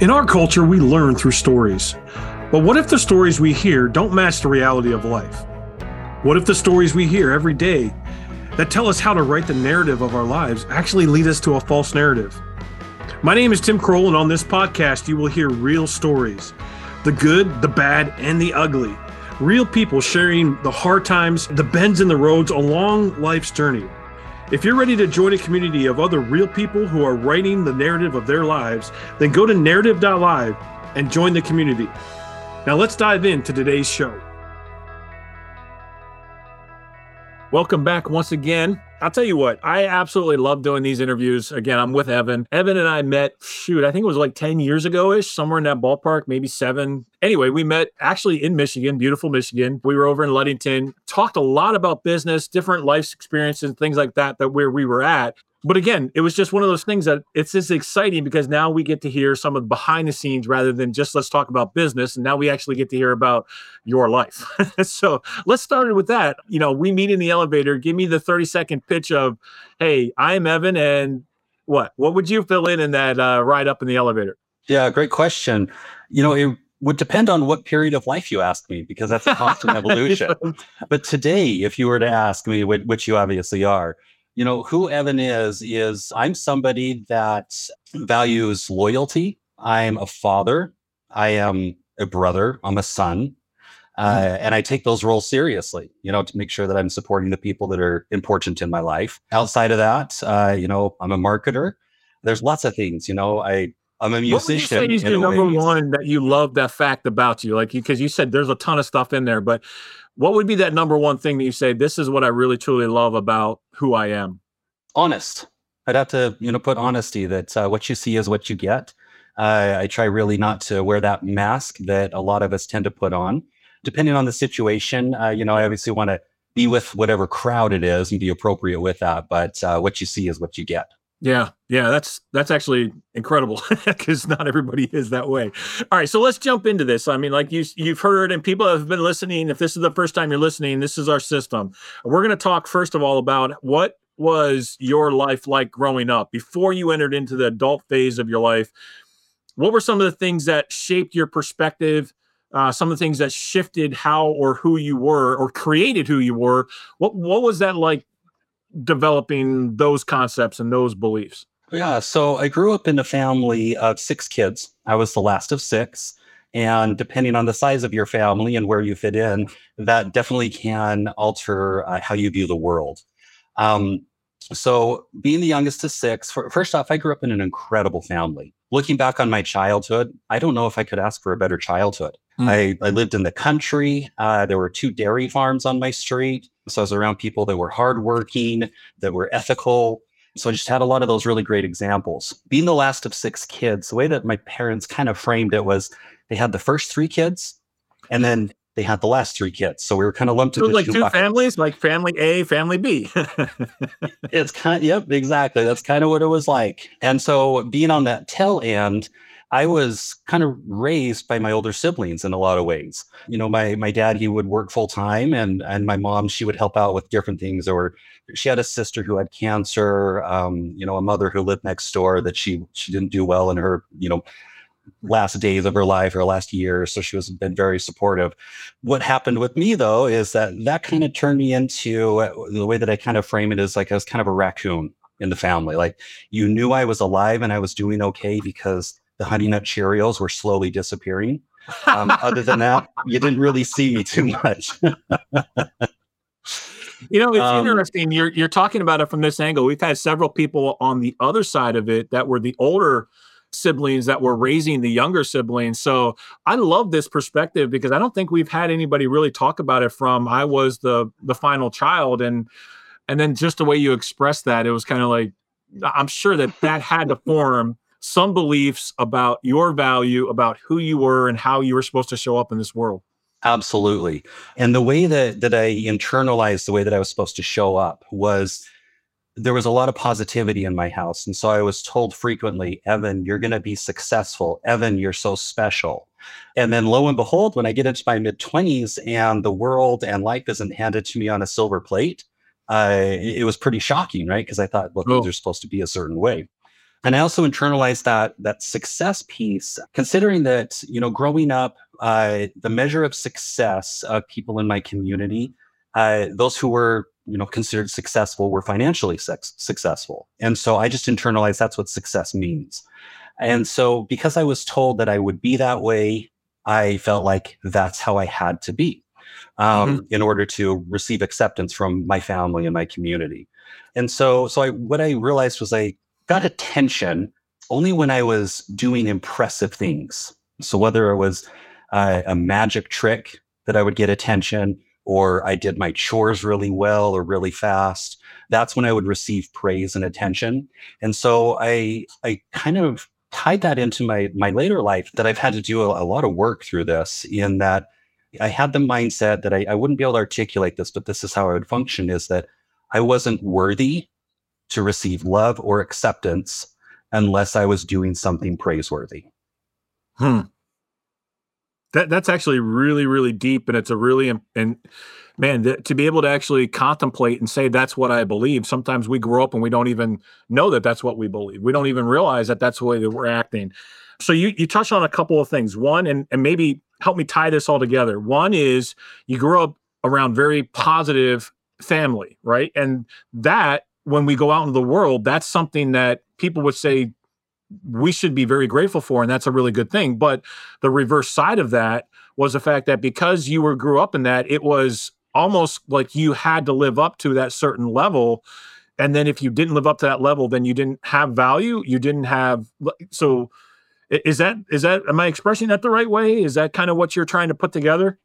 In our culture, we learn through stories. But what if the stories we hear don't match the reality of life? What if the stories we hear every day that tell us how to write the narrative of our lives actually lead us to a false narrative? My name is Tim Croll, and on this podcast, you will hear real stories the good, the bad, and the ugly. Real people sharing the hard times, the bends in the roads along life's journey. If you're ready to join a community of other real people who are writing the narrative of their lives, then go to narrative.live and join the community. Now let's dive into today's show. Welcome back once again. I'll tell you what, I absolutely love doing these interviews. Again, I'm with Evan. Evan and I met, shoot, I think it was like 10 years ago ish, somewhere in that ballpark, maybe seven. Anyway, we met actually in Michigan, beautiful Michigan. We were over in Ludington, talked a lot about business, different life experiences, things like that, that where we were at but again, it was just one of those things that it's just exciting because now we get to hear some of the behind the scenes rather than just let's talk about business. And now we actually get to hear about your life. so let's start with that. You know, we meet in the elevator. Give me the 30 second pitch of, hey, I'm Evan. And what? What would you fill in in that uh, ride up in the elevator? Yeah, great question. You know, it would depend on what period of life you ask me because that's a constant evolution. But today, if you were to ask me, which you obviously are, you know, who Evan is, is I'm somebody that values loyalty. I'm a father. I am a brother. I'm a son. Uh, mm-hmm. and I take those roles seriously, you know, to make sure that I'm supporting the people that are important in my life. Outside of that, uh, you know, I'm a marketer. There's lots of things, you know, I, I'm a musician. What would you say is the number one that you love that fact about you? Like, because you said there's a ton of stuff in there, but what would be that number one thing that you say, this is what I really truly love about who I am? Honest. I'd have to, you know, put honesty that uh, what you see is what you get. Uh, I try really not to wear that mask that a lot of us tend to put on. Depending on the situation, uh, you know, I obviously want to be with whatever crowd it is and be appropriate with that. But uh, what you see is what you get. Yeah, yeah, that's that's actually incredible because not everybody is that way. All right, so let's jump into this. I mean, like you you've heard and people have been listening. If this is the first time you're listening, this is our system. We're going to talk first of all about what was your life like growing up before you entered into the adult phase of your life. What were some of the things that shaped your perspective? Uh, some of the things that shifted how or who you were or created who you were. What what was that like developing those concepts and those beliefs? Yeah, so I grew up in a family of six kids. I was the last of six. And depending on the size of your family and where you fit in, that definitely can alter uh, how you view the world. Um, so, being the youngest of six, for, first off, I grew up in an incredible family. Looking back on my childhood, I don't know if I could ask for a better childhood. Mm. I, I, lived in the country. Uh, there were two dairy farms on my street. So I was around people that were hardworking, that were ethical. So I just had a lot of those really great examples. Being the last of six kids, the way that my parents kind of framed it was they had the first three kids and then they had the last three kids. So we were kind of lumped so into like two, two families, like family A, family B. it's kind of, yep, exactly. That's kind of what it was like. And so being on that tail end, I was kind of raised by my older siblings in a lot of ways. You know, my my dad he would work full time, and and my mom she would help out with different things. Or she had a sister who had cancer. Um, you know, a mother who lived next door that she she didn't do well in her you know last days of her life or last year so she was been very supportive what happened with me though is that that kind of turned me into uh, the way that i kind of frame it is like i was kind of a raccoon in the family like you knew i was alive and i was doing okay because the honey nut Cheerios were slowly disappearing. Um, other than that, you didn't really see me too much. you know, it's um, interesting. You're you're talking about it from this angle. We've had several people on the other side of it that were the older siblings that were raising the younger siblings. So I love this perspective because I don't think we've had anybody really talk about it from I was the the final child and and then just the way you expressed that, it was kind of like I'm sure that that had to form some beliefs about your value, about who you were and how you were supposed to show up in this world. Absolutely. And the way that that I internalized the way that I was supposed to show up was there was a lot of positivity in my house. And so I was told frequently, Evan, you're going to be successful. Evan, you're so special. And then lo and behold, when I get into my mid 20s and the world and life isn't handed to me on a silver plate, uh, it was pretty shocking, right? Because I thought, well, oh. things are supposed to be a certain way. And I also internalized that that success piece, considering that you know, growing up, uh, the measure of success of people in my community, uh, those who were you know considered successful were financially sex- successful, and so I just internalized that's what success means. And so, because I was told that I would be that way, I felt like that's how I had to be um, mm-hmm. in order to receive acceptance from my family and my community. And so, so I, what I realized was I got attention only when I was doing impressive things. So whether it was uh, a magic trick that I would get attention, or I did my chores really well or really fast, that's when I would receive praise and attention. And so I, I kind of tied that into my my later life that I've had to do a, a lot of work through this in that I had the mindset that I, I wouldn't be able to articulate this, but this is how I would function is that I wasn't worthy to receive love or acceptance unless I was doing something praiseworthy. Hmm. That that's actually really really deep, and it's a really and man th- to be able to actually contemplate and say that's what I believe. Sometimes we grow up and we don't even know that that's what we believe. We don't even realize that that's the way that we're acting. So you you touched on a couple of things. One, and and maybe help me tie this all together. One is you grew up around very positive family, right? And that when we go out into the world, that's something that people would say we should be very grateful for and that's a really good thing. But the reverse side of that was the fact that because you were grew up in that it was almost like you had to live up to that certain level. And then if you didn't live up to that level then you didn't have value. You didn't have so is that is that am i expressing that the right way? Is that kind of what you're trying to put together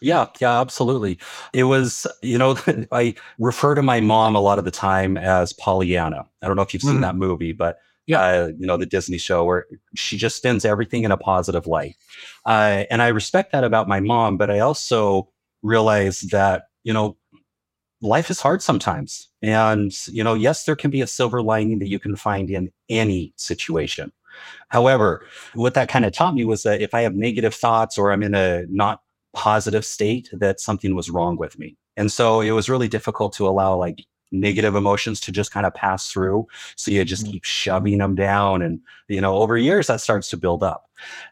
yeah, yeah, absolutely. It was, you know, I refer to my mom a lot of the time as Pollyanna. I don't know if you've seen mm-hmm. that movie, but yeah, uh, you know, the Disney show where she just spins everything in a positive light. Uh, and I respect that about my mom, but I also realize that, you know, life is hard sometimes. And, you know, yes, there can be a silver lining that you can find in any situation. However, what that kind of taught me was that if I have negative thoughts or I'm in a not positive state that something was wrong with me. And so it was really difficult to allow like negative emotions to just kind of pass through. So you just mm-hmm. keep shoving them down. And, you know, over years that starts to build up.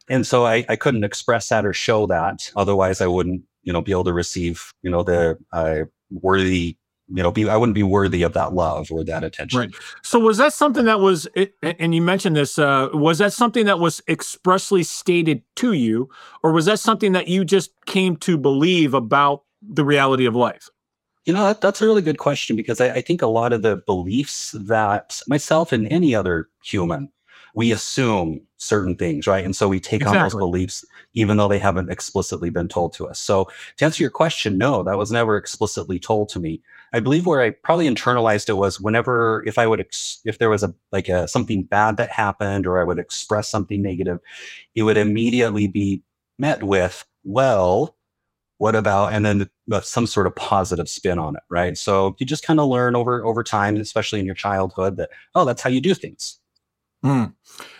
And so I, I couldn't express that or show that. Otherwise I wouldn't, you know, be able to receive, you know, the uh, worthy you know, be I wouldn't be worthy of that love or that attention. Right. So was that something that was, and you mentioned this, uh, was that something that was expressly stated to you, or was that something that you just came to believe about the reality of life? You know, that, that's a really good question because I, I think a lot of the beliefs that myself and any other human we assume certain things, right? And so we take exactly. on those beliefs, even though they haven't explicitly been told to us. So to answer your question, no, that was never explicitly told to me. I believe where I probably internalized it was whenever if I would ex- if there was a like a something bad that happened or I would express something negative, it would immediately be met with well, what about and then uh, some sort of positive spin on it, right? So you just kind of learn over over time, especially in your childhood, that oh, that's how you do things. Mm.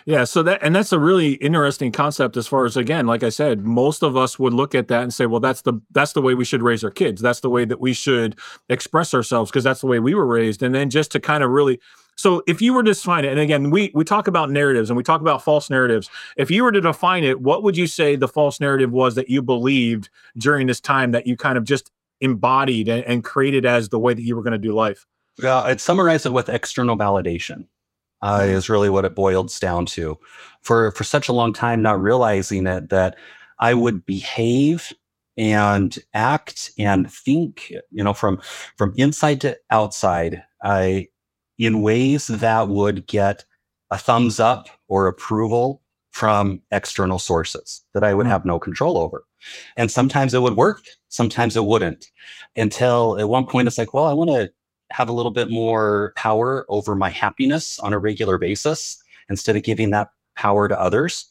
Yeah, so that and that's a really interesting concept as far as again, like I said, most of us would look at that and say, well, that's the that's the way we should raise our kids. That's the way that we should express ourselves because that's the way we were raised. And then just to kind of really so if you were to define it, and again, we we talk about narratives and we talk about false narratives. If you were to define it, what would you say the false narrative was that you believed during this time that you kind of just embodied and, and created as the way that you were going to do life? Yeah, I'd summarize it with external validation uh, is really what it boils down to. For for such a long time, not realizing it that I would behave and act and think, you know, from from inside to outside, I in ways that would get a thumbs up or approval from external sources that I would hmm. have no control over. And sometimes it would work, sometimes it wouldn't. Until at one point it's like, well, I want to have a little bit more power over my happiness on a regular basis instead of giving that power to others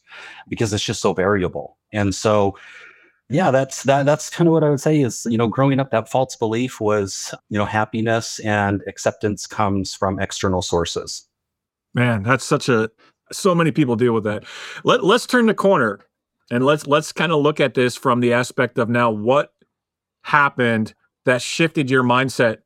because it's just so variable. And so yeah, that's that that's kind of what I would say is, you know, growing up that false belief was, you know, happiness and acceptance comes from external sources. Man, that's such a so many people deal with that. Let let's turn the corner and let's let's kind of look at this from the aspect of now what happened that shifted your mindset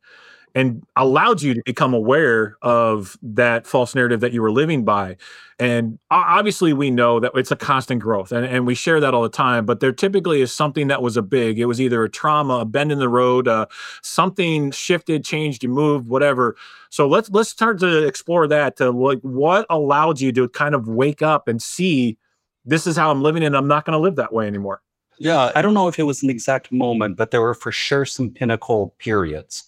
and allowed you to become aware of that false narrative that you were living by. And obviously, we know that it's a constant growth, and, and we share that all the time. But there typically is something that was a big. It was either a trauma, a bend in the road, uh, something shifted, changed, you moved, whatever. So let's let's start to explore that. To like, what allowed you to kind of wake up and see this is how I'm living, and I'm not going to live that way anymore. Yeah, I don't know if it was an exact moment, but there were for sure some pinnacle periods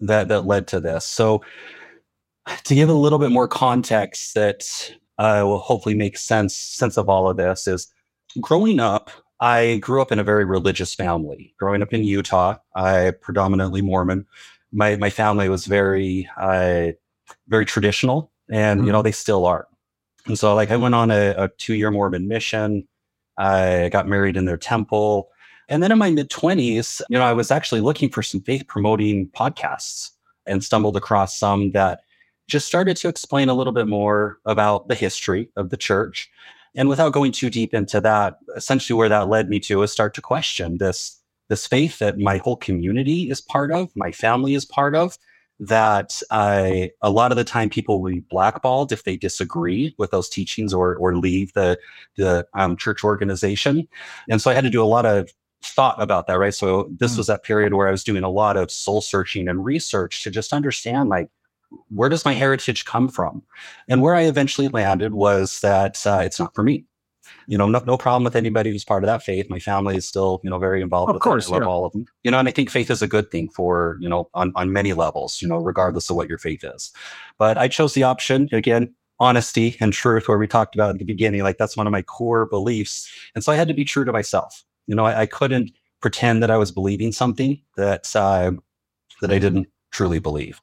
that that led to this. So to give a little bit more context that uh, will hopefully make sense sense of all of this is growing up i grew up in a very religious family. Growing up in utah i predominantly mormon. My my family was very uh, very traditional and mm-hmm. you know they still are. And so like i went on a, a two year mormon mission. I got married in their temple and then in my mid 20s, you know, I was actually looking for some faith promoting podcasts and stumbled across some that just started to explain a little bit more about the history of the church. And without going too deep into that, essentially where that led me to is start to question this this faith that my whole community is part of, my family is part of, that I, a lot of the time people will be blackballed if they disagree with those teachings or or leave the the um, church organization. And so I had to do a lot of thought about that, right? So this mm. was that period where I was doing a lot of soul searching and research to just understand like where does my heritage come from? And where I eventually landed was that uh, it's not for me. You know, no, no problem with anybody who's part of that faith. My family is still, you know, very involved of with course. I love yeah. all of them. You know, and I think faith is a good thing for, you know, on, on many levels, you know, regardless of what your faith is. But I chose the option, again, honesty and truth, where we talked about at the beginning. Like that's one of my core beliefs. And so I had to be true to myself. You know, I, I couldn't pretend that I was believing something that uh, that I didn't truly believe.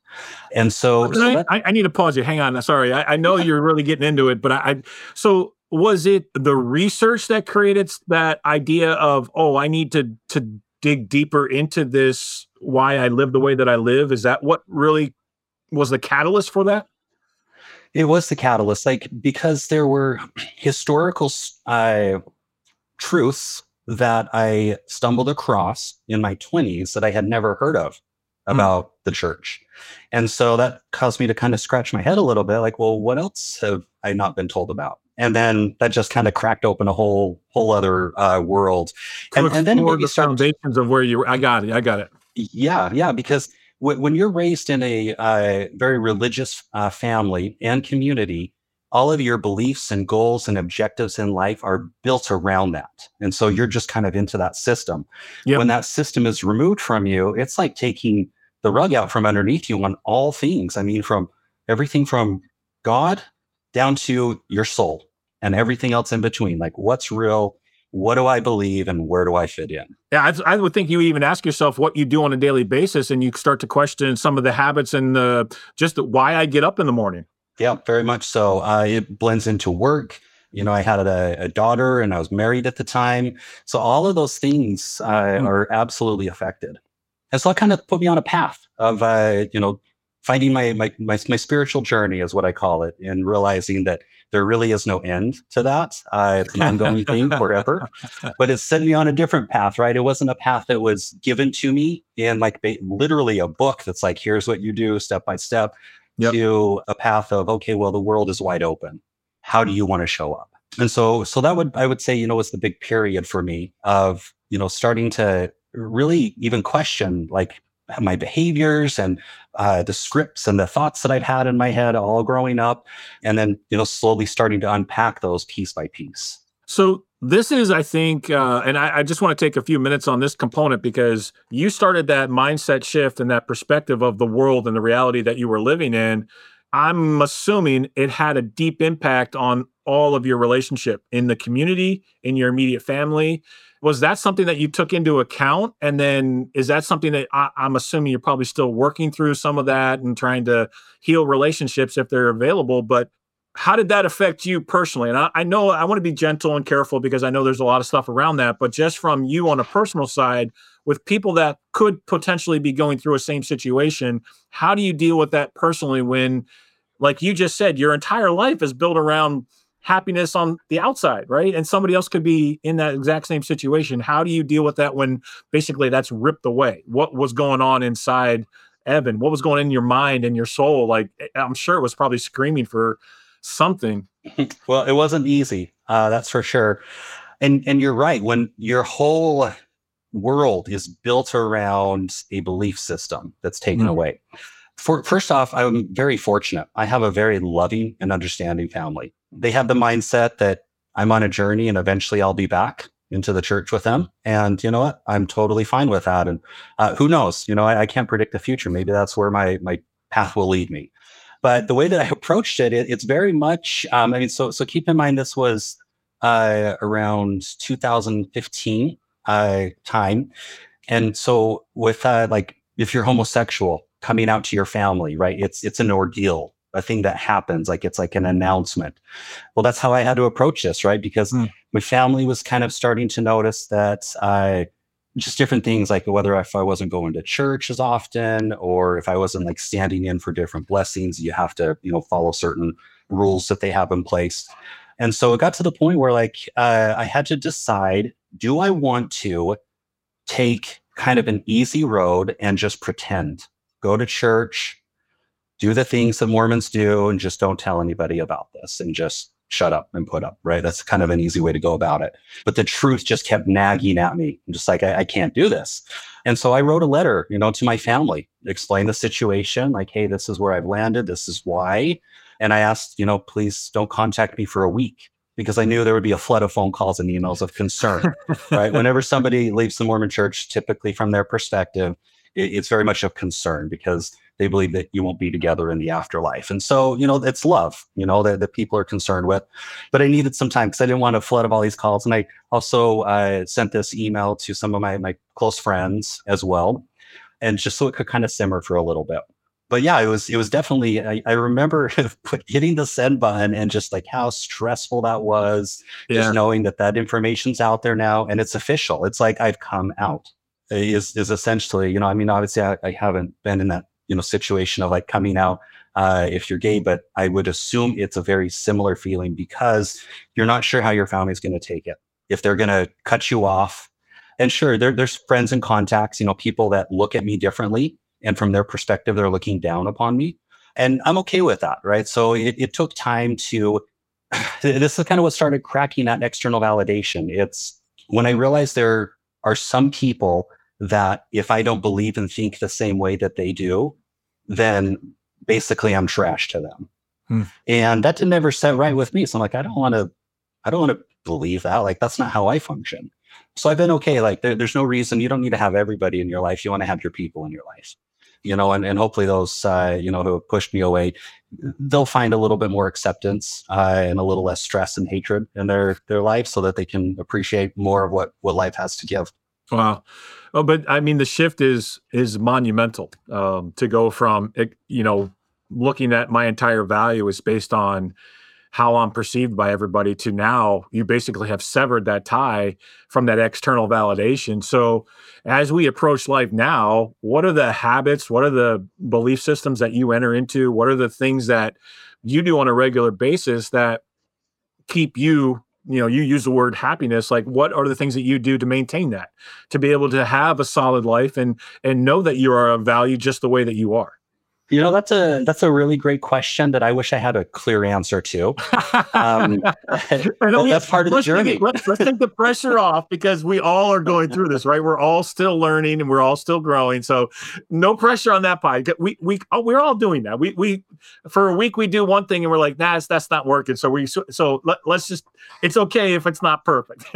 And so, so I, that, I, I, need to pause you. Hang on. Sorry. I, I know you're really getting into it, but I, I, so was it the research that created that idea of, oh, I need to, to dig deeper into this, why I live the way that I live? Is that what really was the catalyst for that? It was the catalyst, like because there were historical uh, truths that I stumbled across in my 20s that I had never heard of hmm. about mm. the church. And so that caused me to kind of scratch my head a little bit like, well, what else have I not been told about? And then that just kind of cracked open a whole whole other uh, world. And, and then the foundations of where you were. I got it. I got it. Yeah, yeah. Because w- when you're raised in a uh, very religious uh, family and community, all of your beliefs and goals and objectives in life are built around that. And so you're just kind of into that system. Yep. When that system is removed from you, it's like taking the rug out from underneath you on all things. I mean, from everything from God down to your soul and everything else in between. Like, what's real? What do I believe and where do I fit in? Yeah, I, I, would think you even ask yourself what you do on a daily basis and you start to question some of the habits and the, just why I get up in the morning. Yeah, very much so. Uh, it blends into work. You know, I had a, a, daughter and I was married at the time. So all of those things uh, mm. are absolutely affected. And so that kind of put me on a path of, uh, you know, finding my, my, my, my, spiritual journey is what I call it and realizing that there really is no end to that. Uh, it's an ongoing thing forever, but it set me on a different path, right? It wasn't a path that was given to me in like literally a book that's like, here's what you do step by step yep. to a path of okay well the world is wide open how do you want to show up and so so that would i would say you know was the big period for me of you know starting to really even question like my behaviors and uh, the scripts and the thoughts that I've had in my head all growing up, and then you know slowly starting to unpack those piece by piece. So this is, I think, uh, and I, I, just want to take a few minutes on this component because you started that mindset shift and that perspective of the world and the reality that you were living in. I'm assuming it had a deep impact on all of your relationship in the community, in your immediate family. Was that something that you took into account? And then is that something that I, I'm assuming you're probably still working through some of that and trying to heal relationships if they're available? But how did that affect you personally? And I, I, know I want to be gentle and careful because I know there's a lot of stuff around that, but just from you on a personal side with people that could potentially be going through a same situation, how do you deal with that personally when, like you just said, your entire life is built around happiness on the outside, right? And somebody else could be in that exact same situation. How do you deal with that when basically that's ripped away? What was going on inside Evan, what was going in your mind and your soul? Like, eh, I'm sure it was probably screaming for something. well, it wasn't easy. Uh, that's for sure. And and you're right. When your whole world is built around a belief system that's taken mm-hmm. away. For, first off, I'm very fortunate. I have a very loving and understanding family. They have the mindset that I'm on a journey and eventually I'll be back into the church with them. And you know what? I'm totally fine with that. And uh, who knows? You know, I, I, can't predict the future. Maybe that's where my my path will lead me. But the way that I approached it, it it's very much. Um, I mean, so so keep in mind this was uh, around 2015 uh, time, and so with uh, like if you're homosexual coming out to your family, right? It's it's an ordeal a thing that happens like it's like an announcement well that's how i had to approach this right because mm. my family was kind of starting to notice that i just different things like whether if i wasn't going to church as often or if i wasn't like standing in for different blessings you have to you know follow certain rules that they have in place. And so it got to the point where like uh, i had to decide do i want to take kind of an easy road and just pretend? Go to church do the things that Mormons do and just don't tell anybody about this and just shut up and put up, right? That's kind of an easy way to go about it. But the truth just kept nagging at me. I'm just like, I, I can't do this. And so I wrote a letter, you know, to my family, explain the situation, like, hey, this is where I've landed. This is why. And I asked, you know, please don't contact me for a week because I knew there would be a flood of phone calls and emails of concern, right? Whenever somebody leaves the Mormon church, typically from their perspective, it, it's very much of concern because they believe that you won't be together in the afterlife. And so, you know, it's love, you know, that, that people are concerned with. But I needed some time because I didn't want to flood of all these calls. And I also uh, sent this email to some of my, my close friends as well. And just so it could kind of simmer for a little bit. But yeah, it was it was definitely. I, I remember hitting the send button and just like how stressful that was. Yeah. Just knowing that that information's out there now and it's official. It's like I've come out. Is is essentially, you know, I mean, obviously, I, I haven't been in that you know situation of like coming out uh, if you're gay, but I would assume it's a very similar feeling because you're not sure how your family's going to take it. If they're going to cut you off, and sure, there, there's friends and contacts, you know, people that look at me differently, and from their perspective, they're looking down upon me, and I'm okay with that, right? So it, it took time to. this is kind of what started cracking that external validation. It's when I realized there are some people that if I don't believe and think the same way that they do, then basically I'm trash to them. Hmm. And that didn't ever set right with me. So I'm like, I don't want to, I don't want to believe that. Like, that's not how I function. So I've been okay. Like, there, there's no reason you don't need to have everybody in your life. You want to have your people in your life, you know, and, and hopefully those, uh, you know, who have pushed me away, they'll find a little bit more acceptance uh, and a little less stress and hatred in their, their life so that they can appreciate more of what, what life has to give. Wow. Oh, but I mean, the shift is is monumental. Um, to go from you know looking at my entire value is based on how I'm perceived by everybody to now you basically have severed that tie from that external validation. So as we approach life now, what are the habits, what are the belief systems that you enter into? What are the things that you do on a regular basis that keep you you know you use the word happiness like what are the things that you do to maintain that? To be able to have a solid life and and know that you are of value just the way that you are you know, that's a that's a really great question that I wish I had a clear answer to. Um, that's part of the journey. It, let's, let's take the pressure off because we all are going through this, right? We're all still learning and we're all still growing. So no pressure on that part. We we oh, we're all doing that. We we for a week we do one thing and we're like, nah, that's, that's not working. So we so, so let, let's just it's okay if it's not perfect.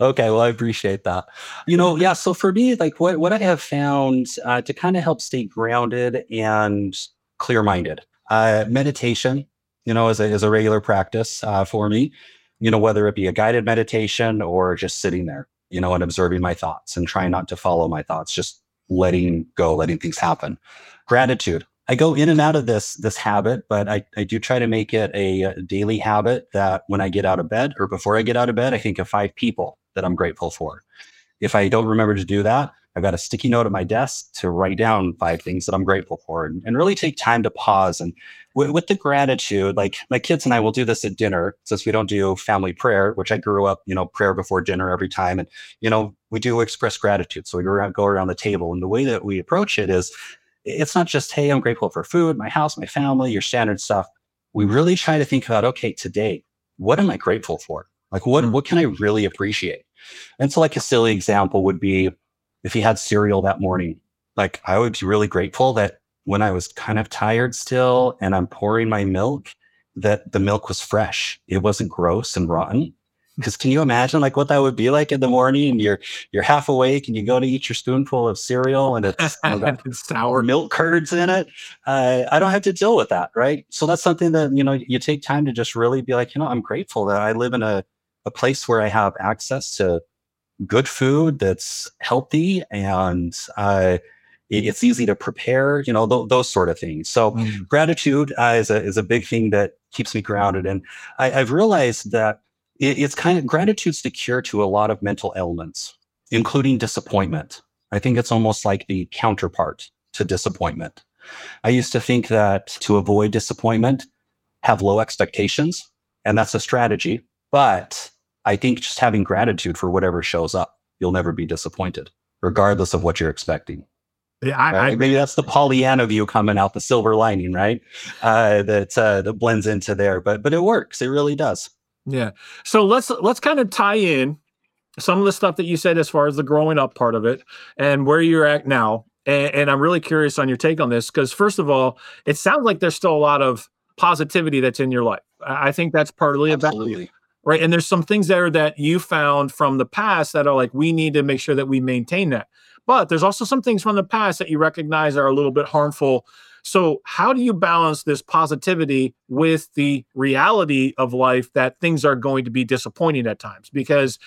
okay, well I appreciate that. You know, yeah. So for me, like what what I have found. Uh, to kind of help stay grounded and clear minded. Uh, meditation, you know, is a, is a regular practice uh, for me, you know, whether it be a guided meditation or just sitting there, you know, and observing my thoughts and trying not to follow my thoughts, just letting go, letting things happen. Gratitude. I go in and out of this this habit, but I, I do try to make it a, a daily habit that when I get out of bed or before I get out of bed, I think of five people that I'm grateful for. If I don't remember to do that, I've got a sticky note at my desk to write down five things that I'm grateful for and, and really take time to pause. And w- with the gratitude, like my kids and I will do this at dinner since we don't do family prayer, which I grew up, you know, prayer before dinner every time. And, you know, we do express gratitude. So we go around, go around the table. And the way that we approach it is it's not just, hey, I'm grateful for food, my house, my family, your standard stuff. We really try to think about, okay, today, what am I grateful for? Like what, hmm. what can I really appreciate? And so like a silly example would be if he had cereal that morning, like I would be really grateful that when I was kind of tired still and I'm pouring my milk, that the milk was fresh. It wasn't gross and rotten. Because can you imagine like what that would be like in the morning and you're you're half awake and you go to eat your spoonful of cereal and it's, you know, it's sour milk curds in it. Uh, I don't have to deal with that, right? So that's something that you know you take time to just really be like, you know, I'm grateful that I live in a a place where I have access to good food that's healthy and uh, it's easy to prepare, you know, th- those sort of things. So mm. gratitude uh, is a is a big thing that keeps me grounded, and I, have realized that it, it's kind of gratitude's the cure to a lot of mental ailments, including disappointment. I think it's almost like the counterpart to disappointment. I used to think that to avoid disappointment, have low expectations, and that's a strategy. But I think just having gratitude for whatever shows up, you'll never be disappointed, regardless of what you're expecting. Yeah, I, right? I, maybe that's the Pollyanna view coming out, the silver lining, right? Uh, that uh, that blends into there, but but it works. It really does. Yeah. So let's let's kind of tie in some of the stuff that you said as far as the growing up part of it and where you're at now. And, and I'm really curious on your take on this because first of all, it sounds like there's still a lot of positivity that's in your life. I think that's partly Absolutely. about you right? And there's some things there that you found from the past that are like, we need to make sure that we maintain that. But there's also some things from the past that you recognize are a little bit harmful. So, how do you balance this positivity with the reality of life that things are going to be disappointing at times? Because,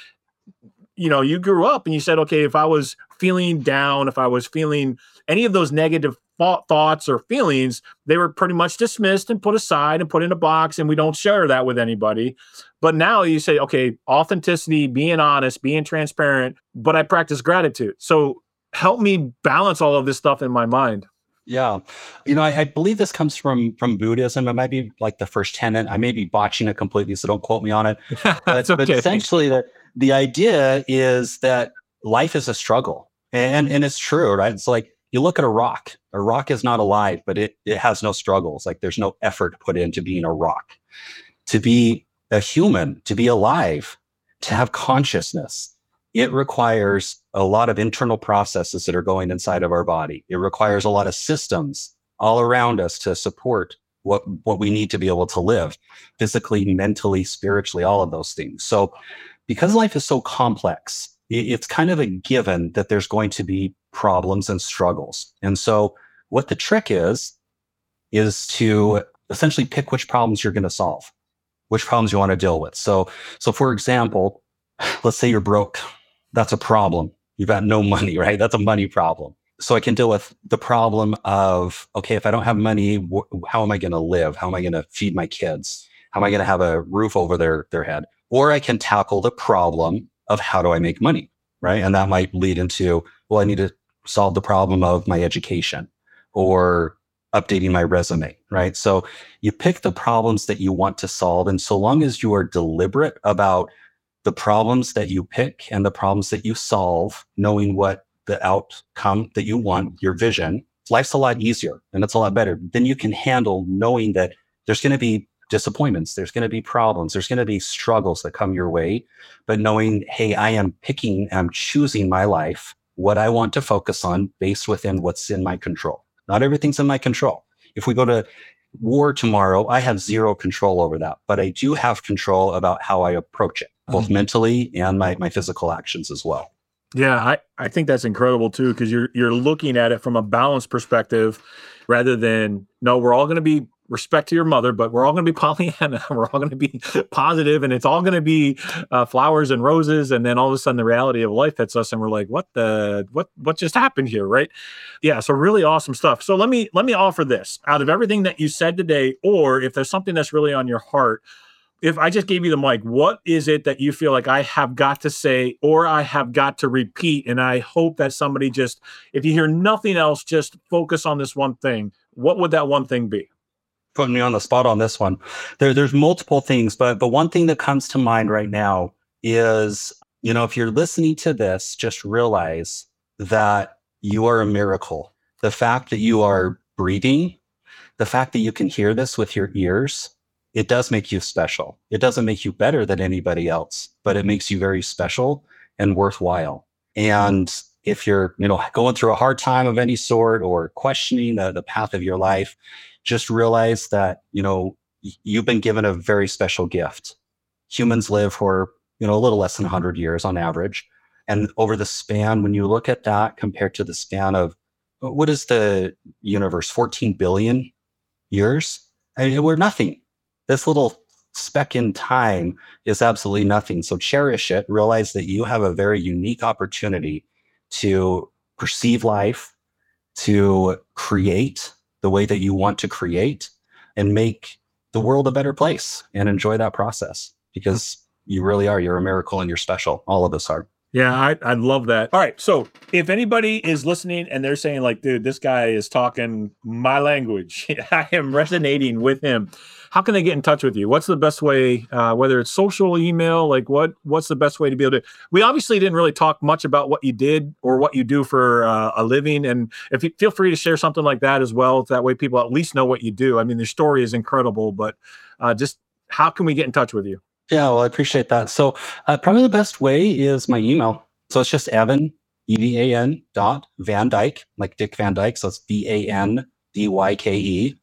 you know, you grew up and you said, okay, if I was feeling down, if I was feeling any of those negative thoughts or feelings, they were pretty much dismissed and put aside and put in a box, and we don't share that with anybody. But now you say, okay, authenticity, being honest, being transparent, but I practice gratitude. So help me balance all of this stuff in my mind. Yeah, you know, I, I, believe this comes from from Buddhism. It might be like the first tenet. I may be botching it completely, so don't quote me on it. But, okay. but essentially, the the idea is that life is a struggle, and and it's true, right? It's like you look at a rock. A rock is not alive, but it, it has no struggles. Like there's no effort put into being a rock. To be a human, to be alive, to have consciousness, it requires a lot of internal processes that are going inside of our body. It requires a lot of systems all around us to support what, what we need to be able to live physically, mentally, spiritually, all of those things. So because life is so complex, it's kind of a given that there's going to be problems and struggles. And so what the trick is, is to essentially pick which problems you're going to solve, which problems you want to deal with. So, so for example, let's say you're broke. That's a problem. You've got no money, right? That's a money problem. So I can deal with the problem of, okay, if I don't have money, wh- how am I going to live? How am I going to feed my kids? How am I going to have a roof over their, their head? Or I can tackle the problem of how do I make money? Right. And that might lead into, well, I need to solve the problem of my education or updating my resume, right? So you pick the problems that you want to solve. And so long as you are deliberate about the problems that you pick and the problems that you solve, knowing what the outcome that you want, your vision, life's a lot easier and it's a lot better. Then you can handle knowing that there's going to be disappointments, there's going to be problems, there's going to be struggles that come your way. But knowing, hey, I am picking, I'm choosing my life what I want to focus on based within what's in my control. Not everything's in my control. If we go to war tomorrow, I have zero control over that, but I do have control about how I approach it, both mm-hmm. mentally and my, my physical actions as well. Yeah, I, I think that's incredible too, because you're you're looking at it from a balanced perspective rather than no, we're all going to be respect to your mother, but we're all going to be Pollyanna. We're all going to be positive, and it's all going to be uh, flowers and roses. And then all of a sudden, the reality of life hits us, and we're like, "What the? What? What just happened here?" Right? Yeah. So really awesome stuff. So let me let me offer this out of everything that you said today, or if there's something that's really on your heart. if I just gave you the mic, what is it that you feel like I have got to say or I have got to repeat? And I hope that somebody just, if you hear nothing else, just focus on this one thing. What would that one thing be? Putting me on the spot on this one. There, there's multiple things, but but one thing that comes to mind right now is, you know, if you're listening to this, just realize that you are a miracle. The fact that you are breathing, the fact that you can hear this with your ears, it does make you special. It doesn't make you better than anybody else, but it makes you very special and worthwhile. And if you're, you know, going through a hard time of any sort or questioning the, the path of your life, just realize that, you know, you've been given a very special gift. Humans live for, you know, a little less than 100 mm-hmm. years on average. And over the span, when you look at that compared to the span of uh, what is the universe, 14 billion years? I mean, we're nothing this little speck in time is absolutely nothing. So cherish it. Realize that you have a very unique opportunity to perceive life, to create the way that you want to create, and make the world a better place and enjoy that process because you really are. You're a miracle and you're special. All of us are. Yeah, I, I love that. All right. So if anybody is listening and they're saying, like, dude, this guy is talking my language, I am resonating with him. How can they get in touch with you? What's the best way, uh, whether it's social, email, like what what's the best way to be able to? We obviously didn't really talk much about what you did or what you do for uh, a living. And if you feel free to share something like that as well, that way people at least know what you do. I mean, the story is incredible, but uh, just how can we get in touch with you? Yeah, well, I appreciate that. So uh, probably the best way is my email. So it's just Evan, E-V-A-N dot Van Dyke, like Dick Van Dyke. So it's V-A-N-D-Y-K-E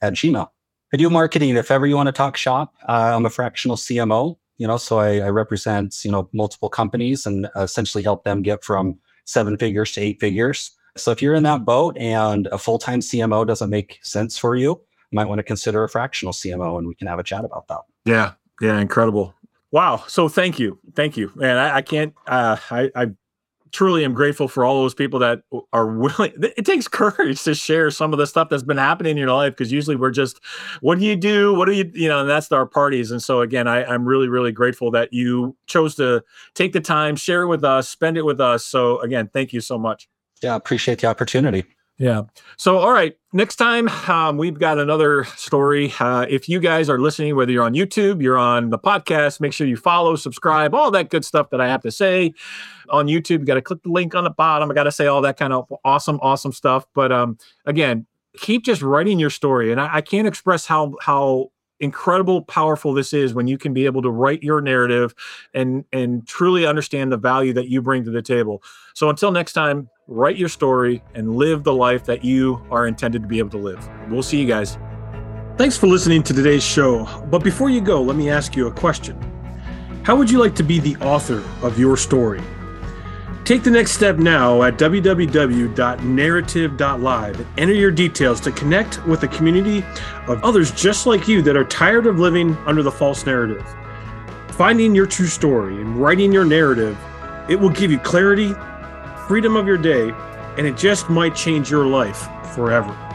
at Gmail. I do marketing. If ever you want to talk shop, uh, I'm a fractional CMO, you know, so I, I, represent, you know, multiple companies and essentially help them get from seven figures to eight figures. So if you're in that boat and a full-time CMO doesn't make sense for you, you might want to consider a fractional CMO and we can have a chat about that. Yeah. Yeah. Incredible. Wow. So thank you. Thank you. Man, I, I can't, uh, I, I truly am grateful for all those people that are willing. It takes courage to share some of the stuff that's been happening in your life because usually we're just, what do you do? What do you, you know, and that's our parties. And so again, I, I'm really, really grateful that you chose to take the time, share it with us, spend it with us. So again, thank you so much. Yeah, appreciate the opportunity. Yeah. So, all right. Next time, um, we've got another story. Uh, if you guys are listening, whether you're on YouTube, you're on the podcast, make sure you follow, subscribe, all that good stuff that I have to say on YouTube. You got to click the link on the bottom. I got to say all that kind of awesome, awesome stuff. But um, again, keep just writing your story. And I, I can't express how how incredible powerful this is when you can be able to write your narrative and and truly understand the value that you bring to the table so until next time write your story and live the life that you are intended to be able to live. We'll see you guys. Thanks for listening to today's show but before you go let me ask you a question. How would you like to be the author of your story? Take the next step now at www.narrative.live and enter your details to connect with a community of others just like you that are tired of living under the false narrative. Finding your true story and writing your narrative, it will give you clarity, freedom of your day, and it just might change your life forever.